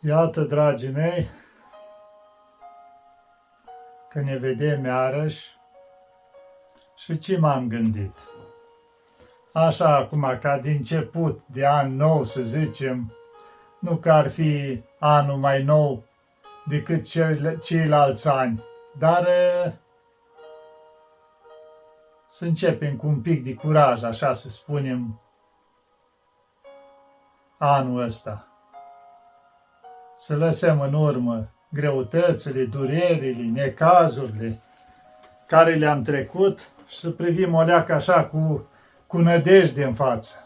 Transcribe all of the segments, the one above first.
Iată, dragii mei, că ne vedem iarăși și ce m-am gândit. Așa acum, ca din început de an nou, să zicem, nu că ar fi anul mai nou decât ceilalți ani, dar să începem cu un pic de curaj, așa să spunem, anul ăsta să lăsăm în urmă greutățile, durerile, necazurile care le-am trecut și să privim o leacă așa cu, cu nădejde în față.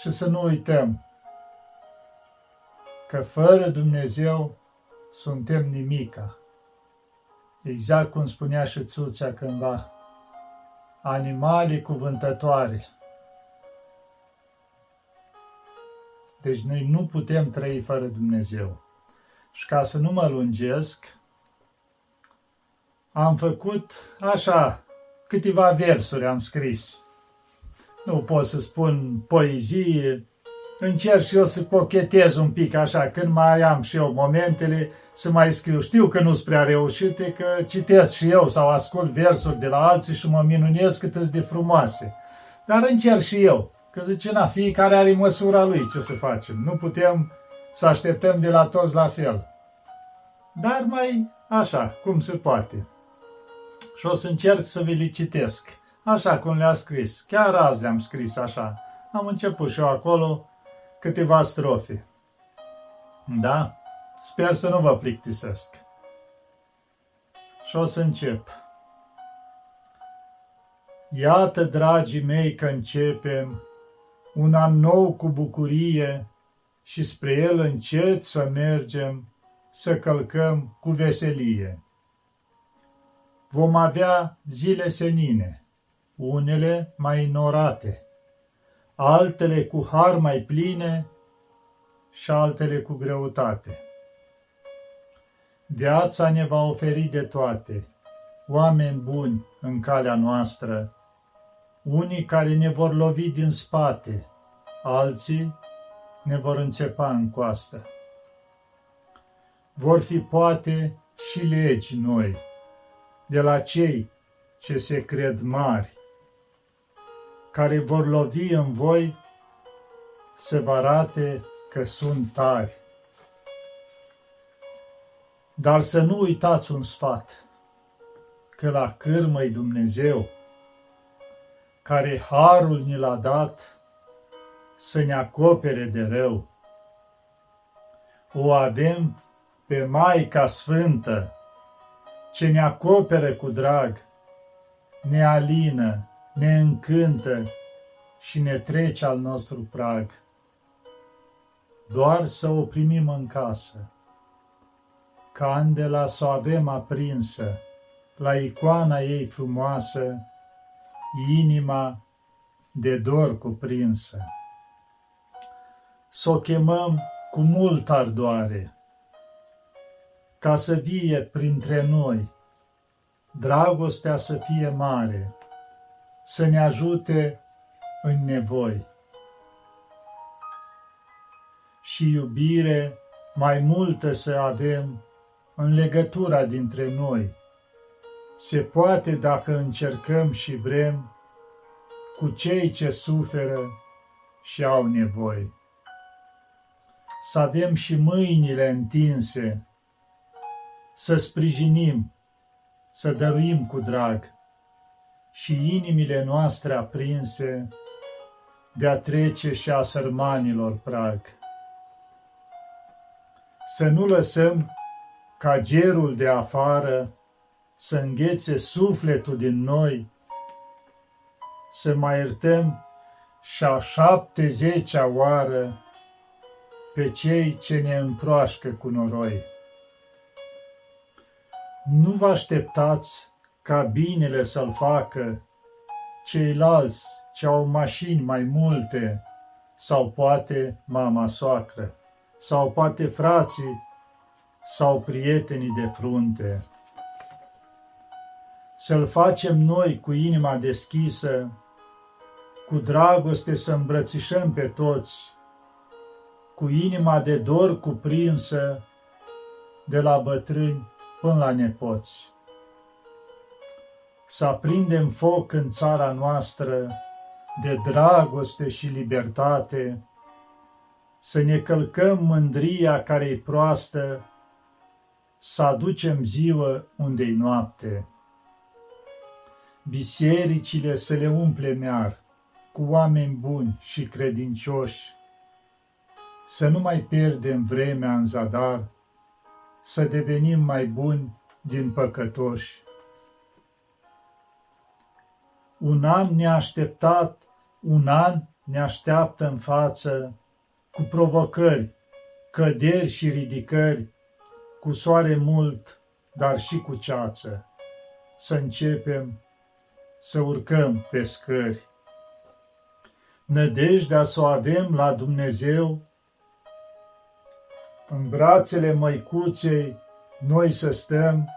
Și să nu uităm că fără Dumnezeu suntem nimica. Exact cum spunea și Țuțea cândva, animale cuvântătoare – Deci noi nu putem trăi fără Dumnezeu. Și ca să nu mă lungesc, am făcut așa, câteva versuri am scris. Nu pot să spun poezie, încerc și eu să pochetez un pic așa, când mai am și eu momentele să mai scriu. Știu că nu sunt prea reușite, că citesc și eu sau ascult versuri de la alții și mă minunez cât de frumoase. Dar încerc și eu. Că zice, na, fiecare are măsura lui, ce să facem. Nu putem să așteptăm de la toți la fel. Dar mai așa, cum se poate. Și o să încerc să vi le citesc, așa cum le-a scris. Chiar azi le-am scris așa. Am început și eu acolo câteva strofe. Da? Sper să nu vă plictisesc. Și o să încep. Iată, dragii mei, că începem un an nou cu bucurie și spre el încet să mergem, să călcăm cu veselie. Vom avea zile senine, unele mai norate, altele cu har mai pline și altele cu greutate. Viața ne va oferi de toate, oameni buni în calea noastră, unii care ne vor lovi din spate, alții ne vor înțepa în coastă. Vor fi poate și legi noi, de la cei ce se cred mari, care vor lovi în voi să vă arate că sunt tari. Dar să nu uitați un sfat, că la cârmă Dumnezeu, care harul ni l-a dat să ne acopere de rău. O avem pe Maica Sfântă, ce ne acoperă cu drag, ne alină, ne încântă și ne trece al nostru prag. Doar să o primim în casă, candela să o avem aprinsă, la icoana ei frumoasă, inima de dor cuprinsă. Să o chemăm cu mult ardoare, ca să vie printre noi, dragostea să fie mare, să ne ajute în nevoi. Și iubire mai multă să avem în legătura dintre noi, se poate dacă încercăm și vrem cu cei ce suferă și au nevoie. Să avem și mâinile întinse, să sprijinim, să dăruim cu drag și inimile noastre aprinse de a trece și a sărmanilor prag. Să nu lăsăm ca gerul de afară să înghețe sufletul din noi, să mai iertăm și a șaptezecea oară pe cei ce ne împroașcă cu noroi. Nu vă așteptați ca binele să-l facă ceilalți ce au mașini mai multe, sau poate mama soacră, sau poate frații, sau prietenii de frunte să-L facem noi cu inima deschisă, cu dragoste să îmbrățișăm pe toți, cu inima de dor cuprinsă, de la bătrâni până la nepoți. Să aprindem foc în țara noastră de dragoste și libertate, să ne călcăm mândria care-i proastă, să aducem ziua unde-i noapte. Bisericile să le umple mear cu oameni buni și credincioși, să nu mai pierdem vremea în zadar, să devenim mai buni din păcătoși. Un an neașteptat, un an ne așteaptă în față, cu provocări, căderi și ridicări, cu soare mult, dar și cu ceață. Să începem să urcăm pe scări. Nădejdea să o avem la Dumnezeu, în brațele măicuței noi să stăm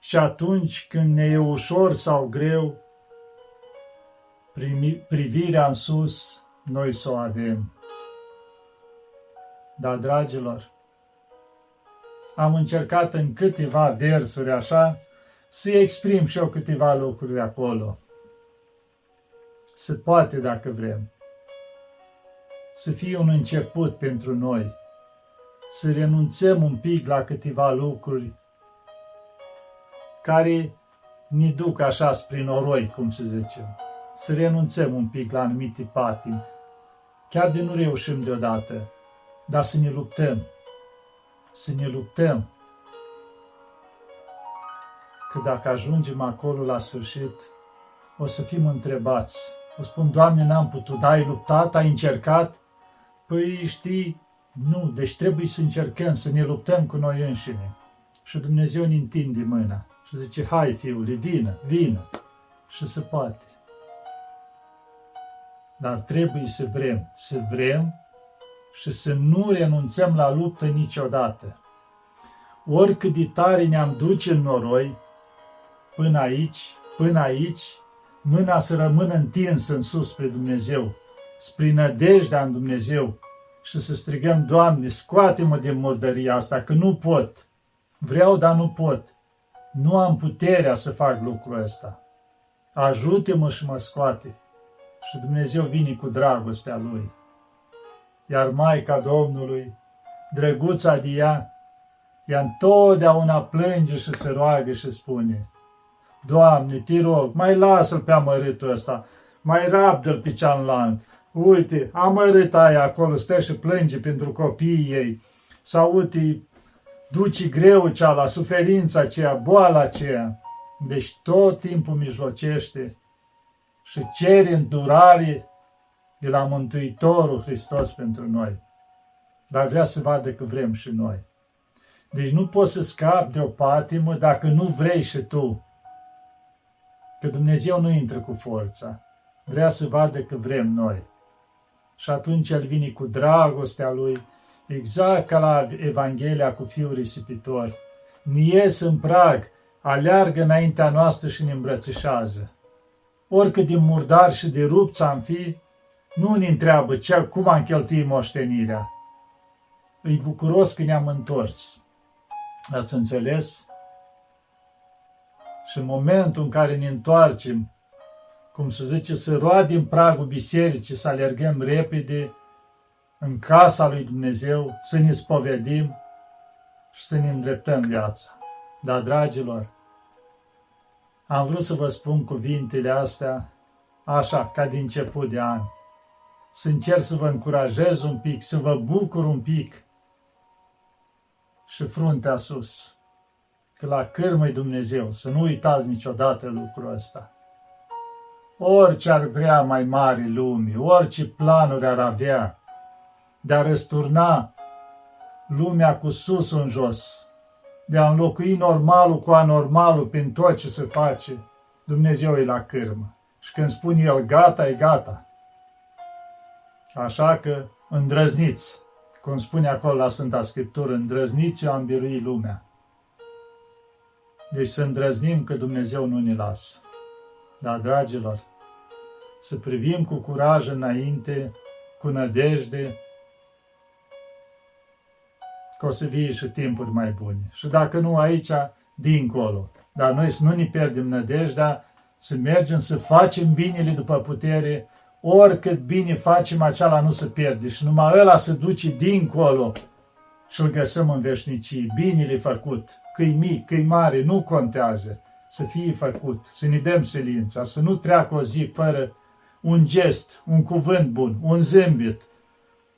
și atunci când ne e ușor sau greu, privirea în sus noi să o avem. Da, dragilor, am încercat în câteva versuri așa să exprim și eu câteva lucruri acolo. Se poate dacă vrem. Să fie un început pentru noi. Să renunțăm un pic la câteva lucruri care ne duc așa spre noroi, cum se zice. Să renunțăm un pic la anumite patimi. Chiar de nu reușim deodată, dar să ne luptăm. Să ne luptăm. Că dacă ajungem acolo la sfârșit, o să fim întrebați. O spun, Doamne, n-am putut, ai luptat, ai încercat? Păi știi, nu, deci trebuie să încercăm, să ne luptăm cu noi înșine. Și Dumnezeu ne întinde mâna și zice, hai fiule, vină, vină. Și se poate. Dar trebuie să vrem, să vrem și să nu renunțăm la luptă niciodată. Oricât de tare ne-am duce în noroi, până aici, până aici, mâna să rămână întinsă în sus spre Dumnezeu, spre nădejdea în Dumnezeu și să strigăm, Doamne, scoate-mă din murdăria asta, că nu pot. Vreau, dar nu pot. Nu am puterea să fac lucrul ăsta. Ajute-mă și mă scoate. Și Dumnezeu vine cu dragostea Lui. Iar Maica Domnului, drăguța de ea, ea întotdeauna plânge și se roagă și spune, Doamne, te rog, mai lasă-l pe amărâtul ăsta, mai rabdă-l pe cealaltă. Uite, amărât aia acolo stă și plânge pentru copiii ei. Sau uite, duci greu la suferința aceea, boala aceea. Deci tot timpul mijlocește și cere îndurare de la Mântuitorul Hristos pentru noi. Dar vrea să vadă că vrem și noi. Deci nu poți să scapi de o patimă dacă nu vrei și tu. Că Dumnezeu nu intră cu forța. Vrea să vadă că vrem noi. Și atunci El vine cu dragostea Lui, exact ca la Evanghelia cu fiul risipitor. Ne ies în prag, aleargă înaintea noastră și ne îmbrățișează. Oricât de murdar și de rupți am fi, nu ne întreabă ce, cum am cheltuit moștenirea. Îi bucuros că ne-am întors. Ați înțeles? Și în momentul în care ne întoarcem, cum se zice, să roadem pragul bisericii, să alergăm repede în casa lui Dumnezeu, să ne spovedim și să ne îndreptăm viața. Dar, dragilor, am vrut să vă spun cuvintele astea așa, ca din început de an. Să încerc să vă încurajez un pic, să vă bucur un pic și fruntea sus că la cârmă Dumnezeu, să nu uitați niciodată lucrul ăsta. Orice ar vrea mai mari lumii, orice planuri ar avea de a răsturna lumea cu sus în jos, de a înlocui normalul cu anormalul prin tot ce se face, Dumnezeu e la cârmă. Și când spune El gata, e gata. Așa că îndrăzniți, cum spune acolo la Sfânta Scriptură, îndrăzniți eu am birui lumea. Deci să îndrăznim că Dumnezeu nu ne lasă. Dar, dragilor, să privim cu curaj înainte, cu nădejde că o să vie și timpuri mai bune. Și dacă nu aici, dincolo. Dar noi să nu ne pierdem nădejdea, să mergem să facem binele după putere, oricât bine facem, acela nu se pierde și numai ăla se duce dincolo și îl găsăm în veșnicie. Binele făcut, că-i mic, că-i mare, nu contează să fie făcut, să ne dăm silința, să nu treacă o zi fără un gest, un cuvânt bun, un zâmbet,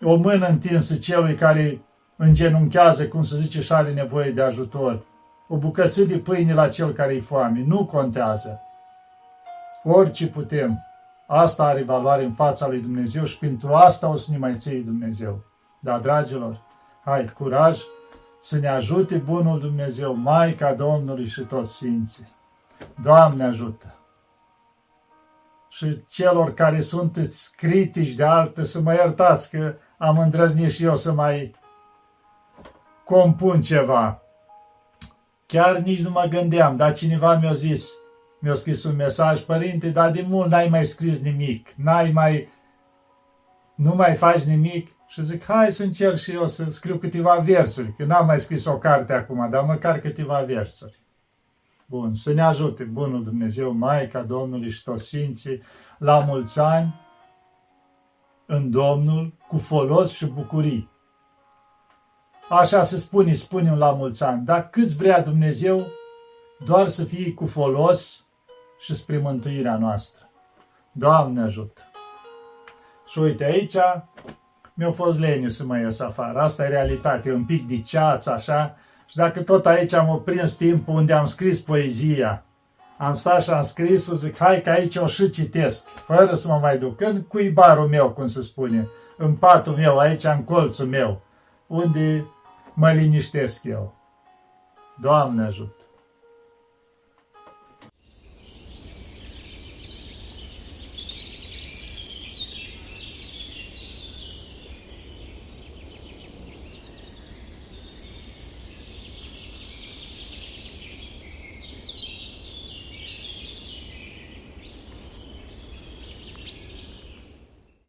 o mână întinsă celui care îngenunchează, cum se zice, și are nevoie de ajutor, o bucăță de pâine la cel care e foame, nu contează. Orice putem, asta are valoare în fața lui Dumnezeu și pentru asta o să ne mai ții Dumnezeu. Dar, dragilor, hai, curaj să ne ajute Bunul Dumnezeu, Maica Domnului și toți Sfinții. Doamne ajută! Și celor care sunt critici de artă să mă iertați că am îndrăznit și eu să mai compun ceva. Chiar nici nu mă gândeam, dar cineva mi-a zis, mi-a scris un mesaj, părinte, dar de mult n-ai mai scris nimic, n-ai mai, nu mai faci nimic. Și zic, hai să încerc și eu să scriu câteva versuri, că n-am mai scris o carte acum, dar măcar câteva versuri. Bun, să ne ajute Bunul Dumnezeu, Maica Domnului și toți Sfinții, la mulți ani, în Domnul, cu folos și bucurii. Așa se spune, spunem la mulți ani, dar câți vrea Dumnezeu doar să fie cu folos și spre mântuirea noastră. Doamne ajută! Și uite aici, mi-a fost leniu să mă ies afară. Asta e realitate, un pic de ceață, așa, și dacă tot aici am oprins timpul unde am scris poezia, am stat și am scris, zic, hai că aici o și citesc, fără să mă mai duc, în cuibarul meu, cum se spune, în patul meu, aici în colțul meu, unde mă liniștesc eu. Doamne ajută!